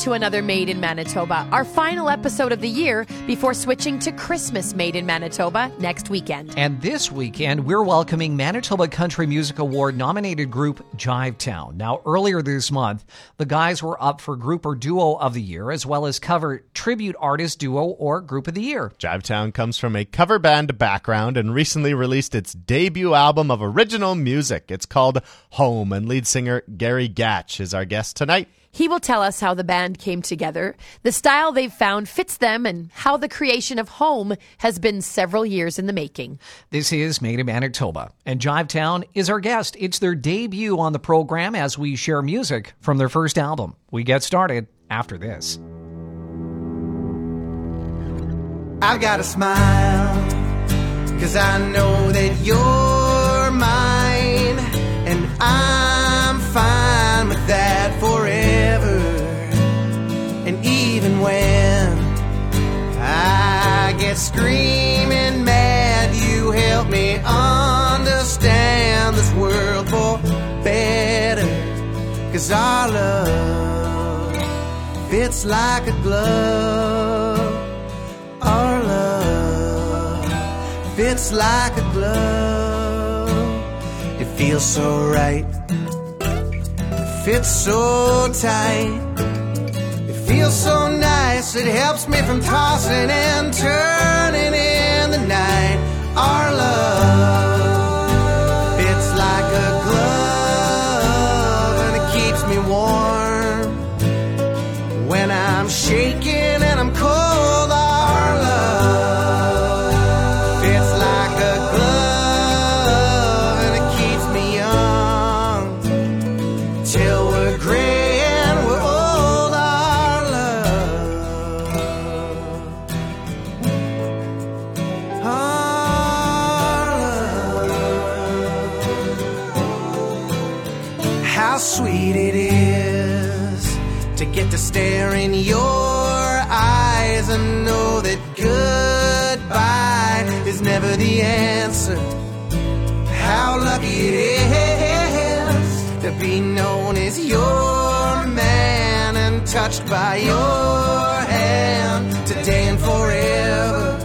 Welcome to another Made in Manitoba, our final episode of the year before switching to Christmas Made in Manitoba next weekend. And this weekend, we're welcoming Manitoba Country Music Award nominated group Jivetown. Now, earlier this month, the guys were up for Group or Duo of the Year, as well as cover Tribute Artist Duo or Group of the Year. Jivetown comes from a cover band background and recently released its debut album of original music. It's called Home, and lead singer Gary Gatch is our guest tonight. He will tell us how the band came together, the style they've found fits them, and how the creation of Home has been several years in the making. This is Made in Manitoba, and Jivetown is our guest. It's their debut on the program as we share music from their first album. We get started after this. I've got a smile, cause I know that you're mine, and I'm Get screaming mad, you help me understand this world for better, cause our love fits like a glove. Our love fits like a glove. It feels so right. It fits so tight. It feels so nice. It helps me from tossing and turning It is to be known as your man and touched by your hand today and forever.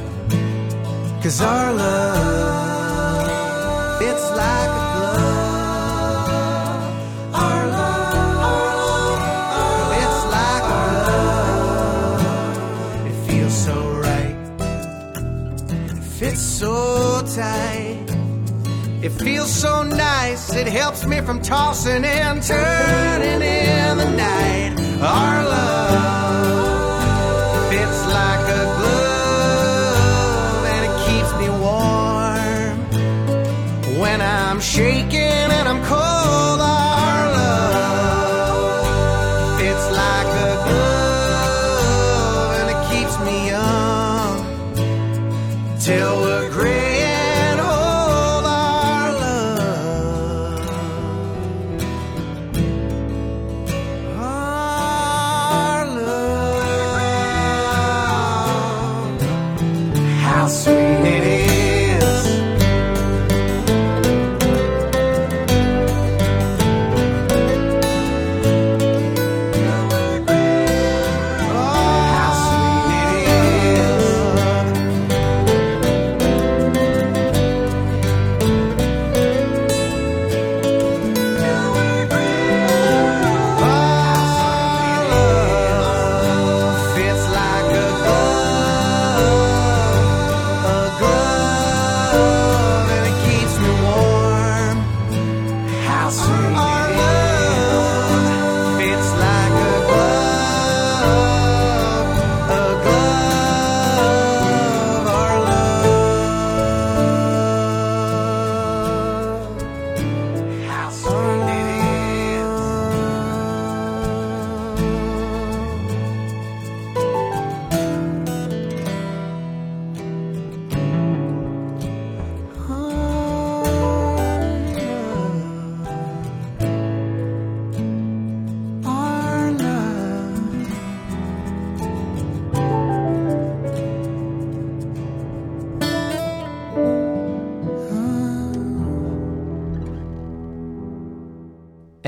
Cause our love, feels so nice. It helps me from tossing and turning in the night. Our I'll sorry.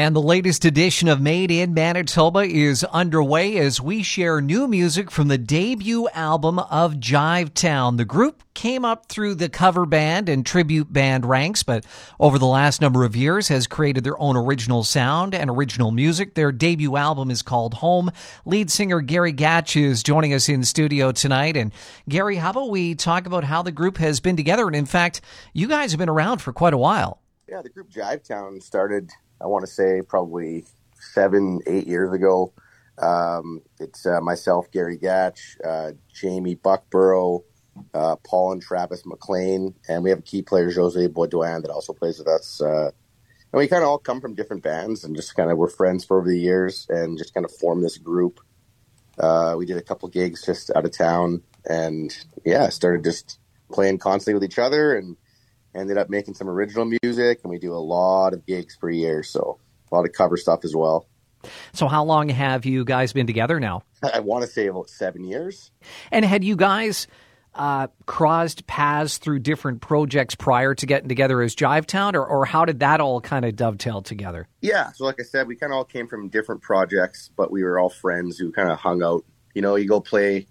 And the latest edition of Made in Manitoba is underway as we share new music from the debut album of Jivetown. The group came up through the cover band and tribute band ranks, but over the last number of years has created their own original sound and original music. Their debut album is called Home. Lead singer Gary Gatch is joining us in studio tonight. And Gary, how about we talk about how the group has been together? And in fact, you guys have been around for quite a while. Yeah, the group Jivetown started I want to say probably seven, eight years ago. Um, it's uh, myself, Gary Gatch, uh, Jamie Buckborough, uh, Paul and Travis McLean, and we have a key player, Jose Baudouin, that also plays with us. Uh, and we kind of all come from different bands and just kind of were friends for over the years and just kind of formed this group. Uh, we did a couple gigs just out of town and yeah, started just playing constantly with each other and ended up making some original music, and we do a lot of gigs per year, so a lot of cover stuff as well. So, how long have you guys been together now? I want to say about seven years. And had you guys uh, crossed paths through different projects prior to getting together as Jivetown, or, or how did that all kind of dovetail together? Yeah, so like I said, we kind of all came from different projects, but we were all friends who kind of hung out. You know, you go play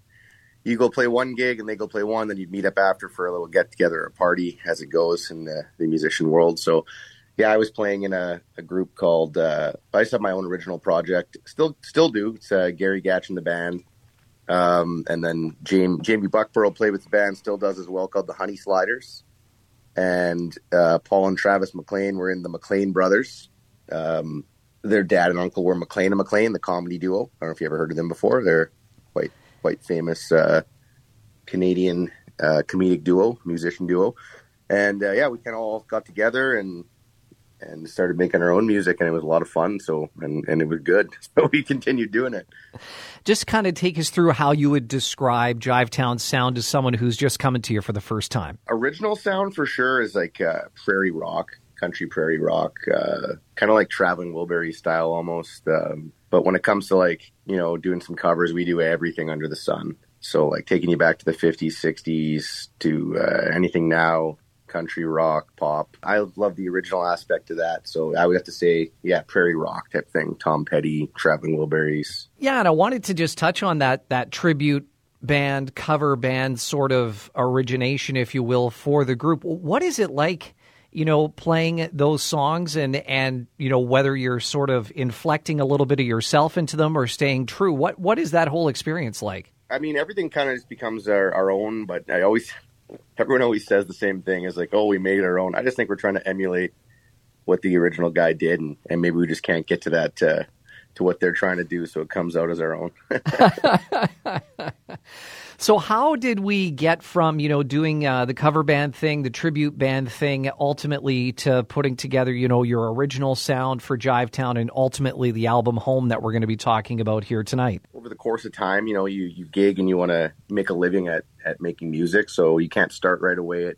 you go play one gig and they go play one, then you meet up after for a little get together, a party as it goes in the, the musician world. So, yeah, I was playing in a, a group called. Uh, I just have my own original project. Still, still do. It's uh, Gary Gatch in the band, um, and then Jamie Jamie Buckborough played with the band. Still does as well, called the Honey Sliders. And uh, Paul and Travis McLean were in the McLean Brothers. Um, their dad and uncle were McLean and McLean, the comedy duo. I don't know if you ever heard of them before. They're quite famous uh, Canadian uh, comedic duo, musician duo, and uh, yeah, we kind of all got together and and started making our own music, and it was a lot of fun. So and and it was good, so we continued doing it. Just kind of take us through how you would describe Jive Jivetown's sound to someone who's just coming to you for the first time. Original sound for sure is like uh, prairie rock, country prairie rock, uh, kind of like traveling Wilbury style almost. Um, but when it comes to like, you know, doing some covers, we do everything under the sun. So like taking you back to the 50s, 60s to uh, anything now, country rock, pop. I love the original aspect of that. So I would have to say, yeah, prairie rock type thing. Tom Petty, Traveling Wilburys. Yeah, and I wanted to just touch on that that tribute band, cover band sort of origination, if you will, for the group. What is it like you know, playing those songs and and you know whether you're sort of inflecting a little bit of yourself into them or staying true. What what is that whole experience like? I mean, everything kind of just becomes our, our own. But I always, everyone always says the same thing: is like, oh, we made our own. I just think we're trying to emulate what the original guy did, and, and maybe we just can't get to that. Uh, to what they're trying to do, so it comes out as our own. So how did we get from you know doing uh, the cover band thing, the tribute band thing, ultimately to putting together you know your original sound for Jivetown, and ultimately the album Home that we're going to be talking about here tonight? Over the course of time, you know, you you gig and you want to make a living at at making music, so you can't start right away at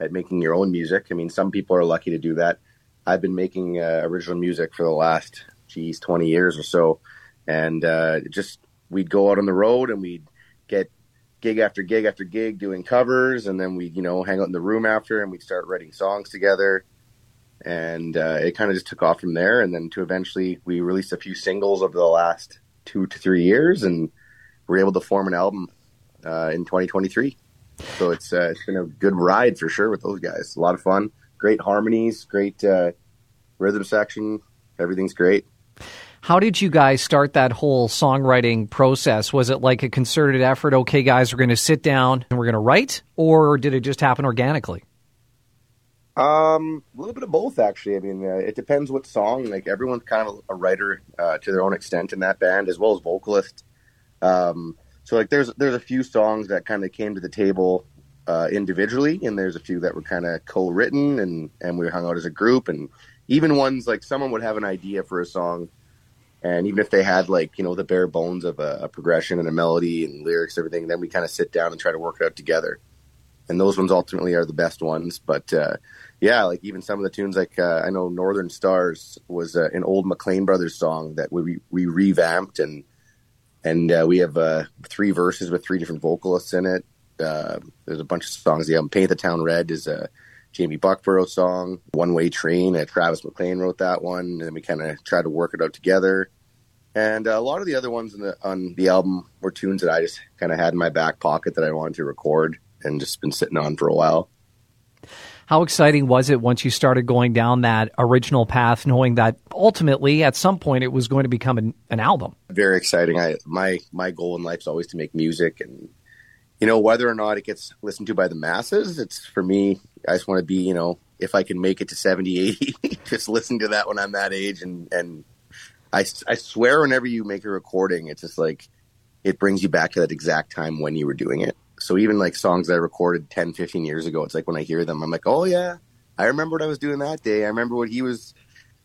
at making your own music. I mean, some people are lucky to do that. I've been making uh, original music for the last, geez, 20 years or so. And uh, just, we'd go out on the road and we'd get gig after gig after gig doing covers, and then we you know hang out in the room after, and we'd start writing songs together, and uh, it kind of just took off from there. And then to eventually we released a few singles over the last two to three years, and we're able to form an album uh, in 2023. So it's, uh, it's been a good ride for sure with those guys. A lot of fun, great harmonies, great uh, rhythm section. Everything's great. How did you guys start that whole songwriting process? Was it like a concerted effort? Okay, guys, we're going to sit down and we're going to write, or did it just happen organically? Um, a little bit of both, actually. I mean, uh, it depends what song. Like everyone's kind of a writer uh, to their own extent in that band, as well as vocalist. Um, so like, there's there's a few songs that kind of came to the table uh, individually, and there's a few that were kind of co-written, and and we hung out as a group, and even ones like someone would have an idea for a song and even if they had like, you know, the bare bones of a, a progression and a melody and lyrics, everything, then we kind of sit down and try to work it out together. And those ones ultimately are the best ones. But uh, yeah, like even some of the tunes, like uh, I know Northern Stars was uh, an old McLean Brothers song that we we revamped and and uh, we have uh, three verses with three different vocalists in it. Uh, there's a bunch of songs. Yeah, Paint the Town Red is a Jamie Buckborough song, One Way Train. Uh, Travis McLean wrote that one, and we kind of tried to work it out together. And uh, a lot of the other ones the, on the album were tunes that I just kind of had in my back pocket that I wanted to record and just been sitting on for a while. How exciting was it once you started going down that original path, knowing that ultimately at some point it was going to become an, an album? Very exciting. I my my goal in life is always to make music, and you know whether or not it gets listened to by the masses, it's for me. I just want to be, you know, if I can make it to 70, 80, just listen to that when I'm that age, and and I I swear whenever you make a recording, it's just like it brings you back to that exact time when you were doing it so even like songs that I recorded 10, 15 years ago, it's like when I hear them, I'm like, oh yeah, I remember what I was doing that day. I remember what he was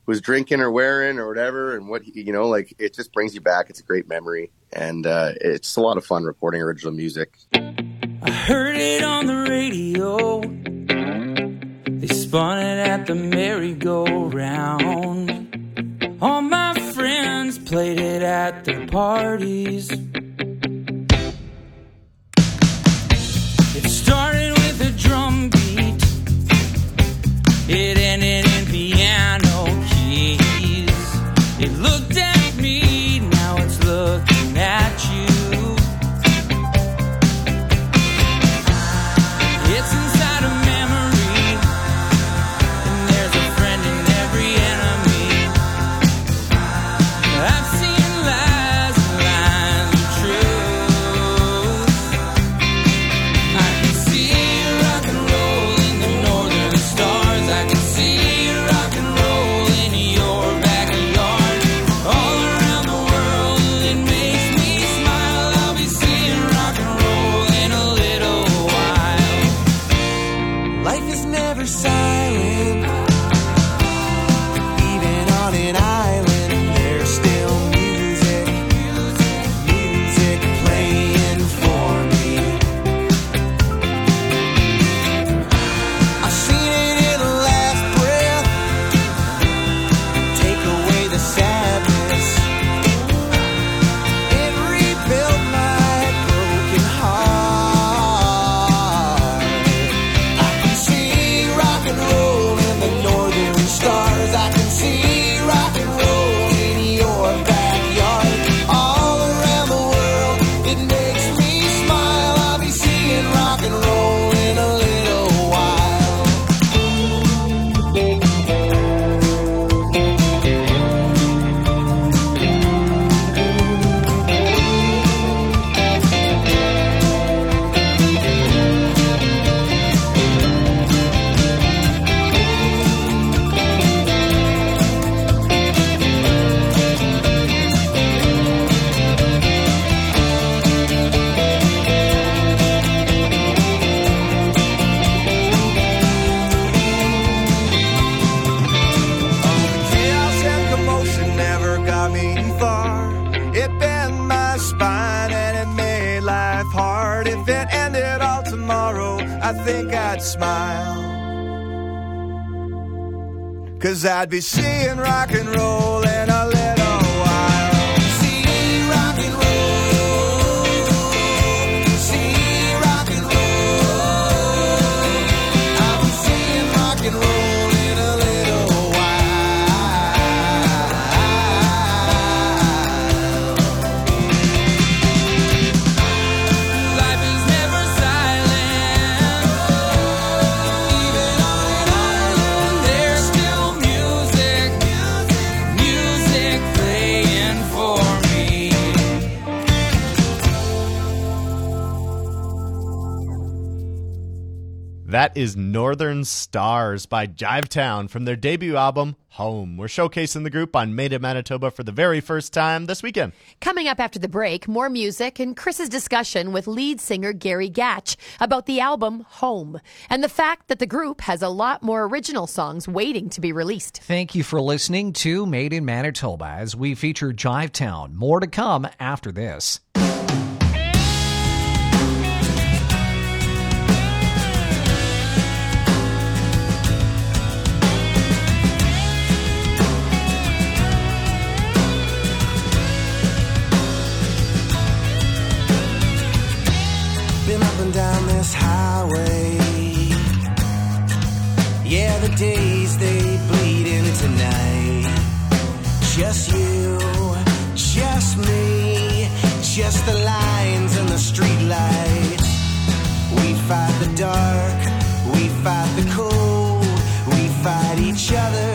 was drinking or wearing or whatever, and what he, you know, like it just brings you back. It's a great memory, and uh, it's a lot of fun recording original music. I heard it on the radio. They spun it at the merry-go-round. All my friends played it at their parties. It started with a drum beat. It ended think I'd smile. Cause I'd be seeing rock and roll in That is Northern Stars by Jivetown from their debut album, Home. We're showcasing the group on Made in Manitoba for the very first time this weekend. Coming up after the break, more music and Chris's discussion with lead singer Gary Gatch about the album Home and the fact that the group has a lot more original songs waiting to be released. Thank you for listening to Made in Manitoba as we feature Jivetown. More to come after this. This highway. days they bleed into night. Just you, just me, just the lines and the street lights. We fight the dark, we fight the cold, we fight each other,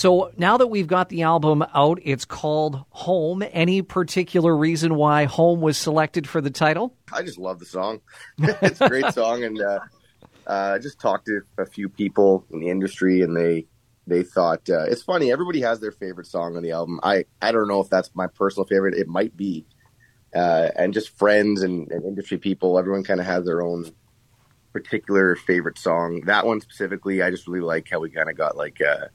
So now that we've got the album out, it's called Home. Any particular reason why Home was selected for the title? I just love the song. it's a great song, and uh, uh, I just talked to a few people in the industry, and they they thought uh, it's funny. Everybody has their favorite song on the album. I I don't know if that's my personal favorite. It might be, uh, and just friends and, and industry people. Everyone kind of has their own particular favorite song. That one specifically, I just really like how we kind of got like uh,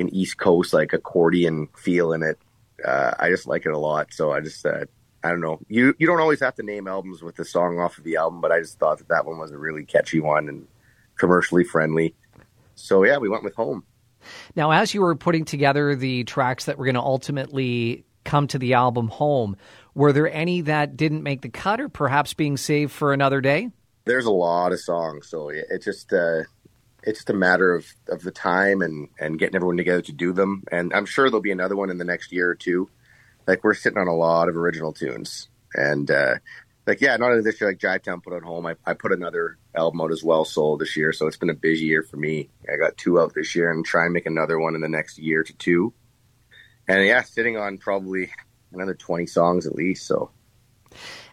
an East Coast like accordion feel in it. Uh, I just like it a lot. So I just uh, I don't know. You you don't always have to name albums with the song off of the album, but I just thought that that one was a really catchy one and commercially friendly. So yeah, we went with Home. Now, as you were putting together the tracks that were going to ultimately come to the album Home, were there any that didn't make the cut or perhaps being saved for another day? There's a lot of songs, so it it just uh, it's just a matter of, of the time and, and getting everyone together to do them. And I'm sure there'll be another one in the next year or two. Like we're sitting on a lot of original tunes, and uh, like yeah, not only this year, like Jivetown put out home. I, I put another album out as well, Soul, this year. So it's been a busy year for me. I got two out this year, and try and make another one in the next year to two. And yeah, sitting on probably another twenty songs at least. So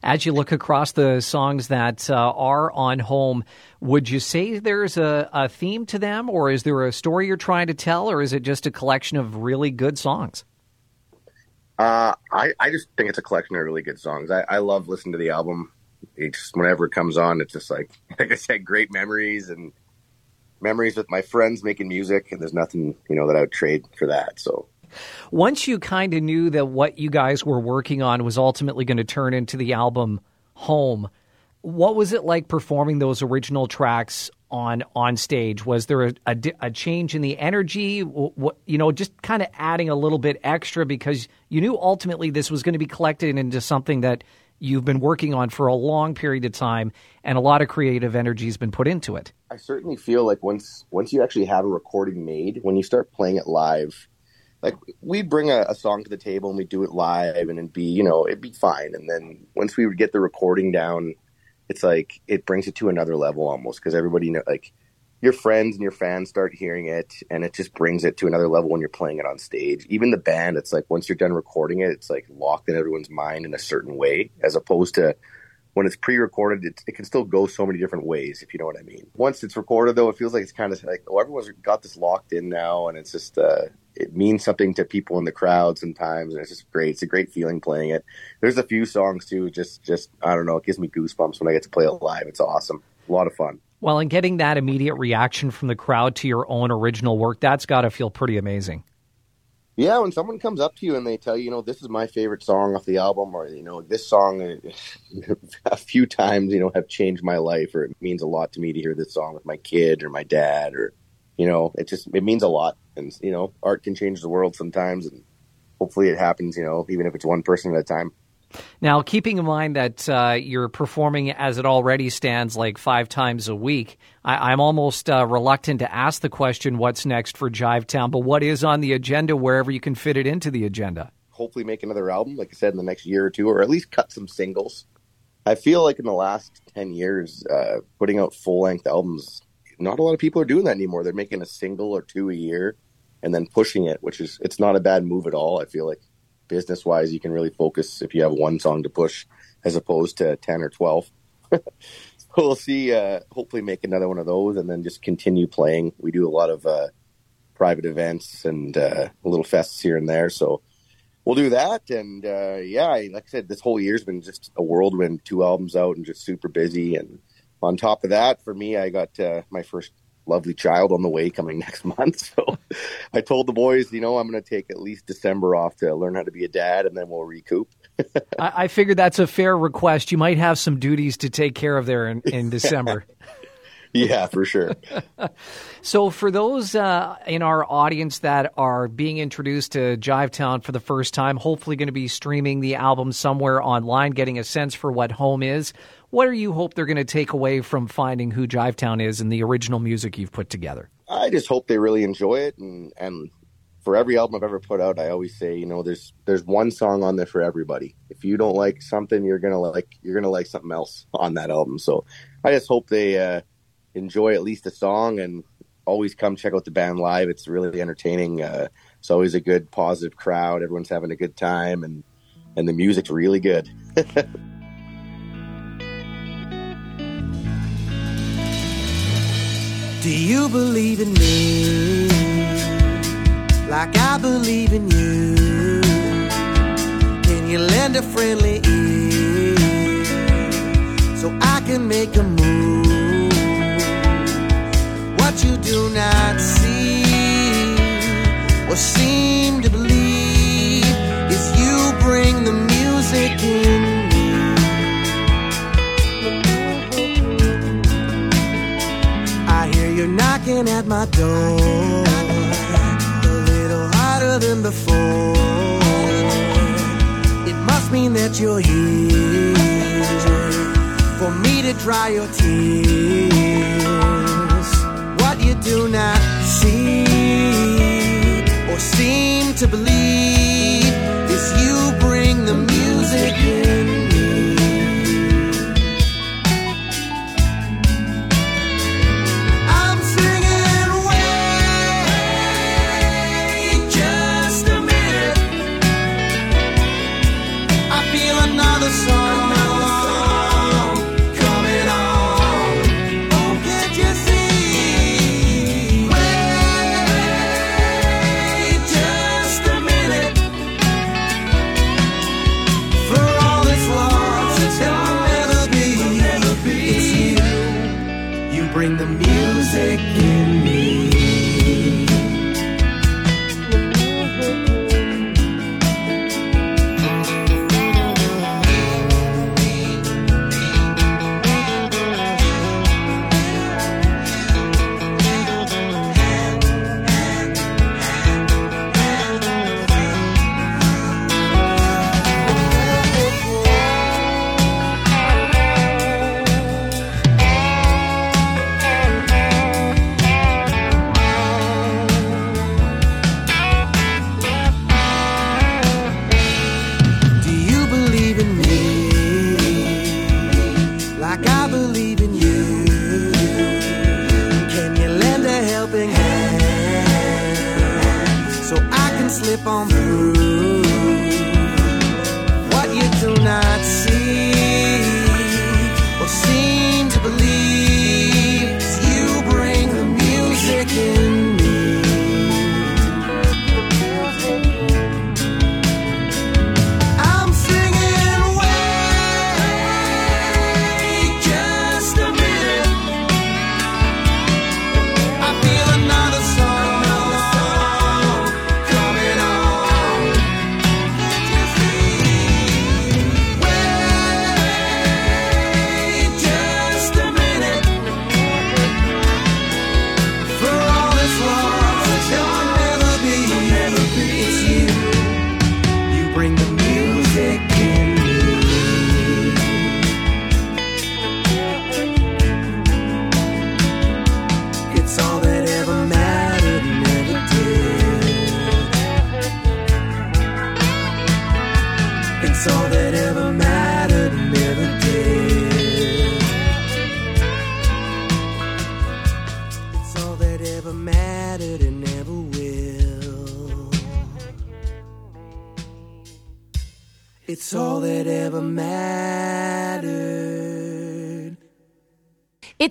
As you look across the songs that uh, are on Home, would you say there's a, a theme to them, or is there a story you're trying to tell, or is it just a collection of really good songs? Uh, I, I just think it's a collection of really good songs. I, I love listening to the album. It's whenever it comes on, it's just like like I said, great memories and memories with my friends making music, and there's nothing you know that I would trade for that. So Once you kind of knew that what you guys were working on was ultimately going to turn into the album Home, what was it like performing those original tracks on on stage? Was there a, a a change in the energy? What you know, just kind of adding a little bit extra because you knew ultimately this was going to be collected into something that you've been working on for a long period of time, and a lot of creative energy has been put into it. I certainly feel like once once you actually have a recording made, when you start playing it live, like we'd bring a, a song to the table and we'd do it live, and it'd be you know it'd be fine. And then once we would get the recording down, it's like it brings it to another level almost because everybody know like your friends and your fans start hearing it, and it just brings it to another level when you're playing it on stage. Even the band, it's like once you're done recording it, it's like locked in everyone's mind in a certain way, as opposed to when it's pre-recorded, it, it can still go so many different ways, if you know what I mean. Once it's recorded, though, it feels like it's kind of like, oh, everyone's got this locked in now, and it's just, uh, it means something to people in the crowd sometimes, and it's just great. It's a great feeling playing it. There's a few songs too, just, just I don't know, it gives me goosebumps when I get to play it live. It's awesome, a lot of fun. Well, and getting that immediate reaction from the crowd to your own original work, that's got to feel pretty amazing. Yeah, when someone comes up to you and they tell you, you know, this is my favorite song off the album, or you know, this song uh, a few times, you know, have changed my life, or it means a lot to me to hear this song with my kid or my dad, or you know, it just it means a lot, and you know, art can change the world sometimes, and hopefully it happens, you know, even if it's one person at a time. Now, keeping in mind that uh, you're performing as it already stands like five times a week, I- I'm almost uh, reluctant to ask the question, what's next for Jivetown? But what is on the agenda wherever you can fit it into the agenda? Hopefully, make another album, like I said, in the next year or two, or at least cut some singles. I feel like in the last ten years, uh, putting out full length albums, not a lot of people are doing that anymore. They're making a single or two a year, and then pushing it, which is it's not a bad move at all. I feel like business wise, you can really focus if you have one song to push as opposed to 10 or 12. we'll see, uh, hopefully make another one of those and then just continue playing. We do a lot of, uh, private events and, uh, little fests here and there. So we'll do that. And, uh, yeah, like I said, this whole year's been just a whirlwind, two albums out and just super busy. And on top of that, for me, I got, uh, my first lovely child on the way coming next month. So I told the boys, you know, I'm going to take at least December off to learn how to be a dad and then we'll recoup. I, I figured that's a fair request. You might have some duties to take care of there in, in December. yeah, for sure. So, for those uh, in our audience that are being introduced to Jivetown for the first time, hopefully going to be streaming the album somewhere online, getting a sense for what home is, what do you hope they're going to take away from finding who Jivetown is and the original music you've put together? I just hope they really enjoy it and and for every album I've ever put out, I always say, you know, there's there's one song on there for everybody. If you don't like something, you're gonna like you're gonna like something else on that album. So I just hope they uh, enjoy at least a song and always come check out the band live. It's really entertaining. Uh, it's always a good positive crowd. Everyone's having a good time and and the music's really good. Do you believe in me like I believe in you? Can you lend a friendly ear so I can make a move? What you do not see or seem to believe is you bring the at my door. A little harder than before. It must mean that you're here for me to dry your tears. What you do not see or seem to believe is you bring the music in bring the music like I believe in you. Can you lend a helping hand so I can slip on through?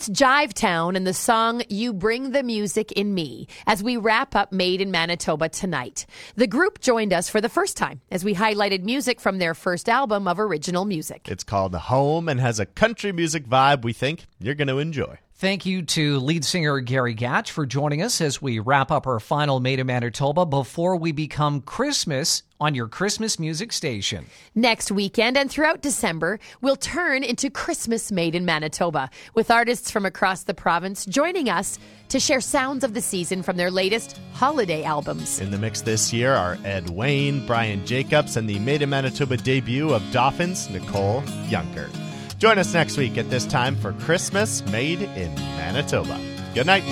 It's Jivetown and the song You Bring the Music in Me as we wrap up Made in Manitoba tonight. The group joined us for the first time as we highlighted music from their first album of original music. It's called Home and has a country music vibe we think you're going to enjoy. Thank you to lead singer Gary Gatch for joining us as we wrap up our final Made in Manitoba before we become Christmas on your Christmas music station. Next weekend and throughout December, we'll turn into Christmas Made in Manitoba with artists from across the province joining us to share sounds of the season from their latest holiday albums. In the mix this year are Ed Wayne, Brian Jacobs, and the Made in Manitoba debut of Dauphin's, Nicole Junker. Join us next week at this time for Christmas Made in Manitoba. Good night.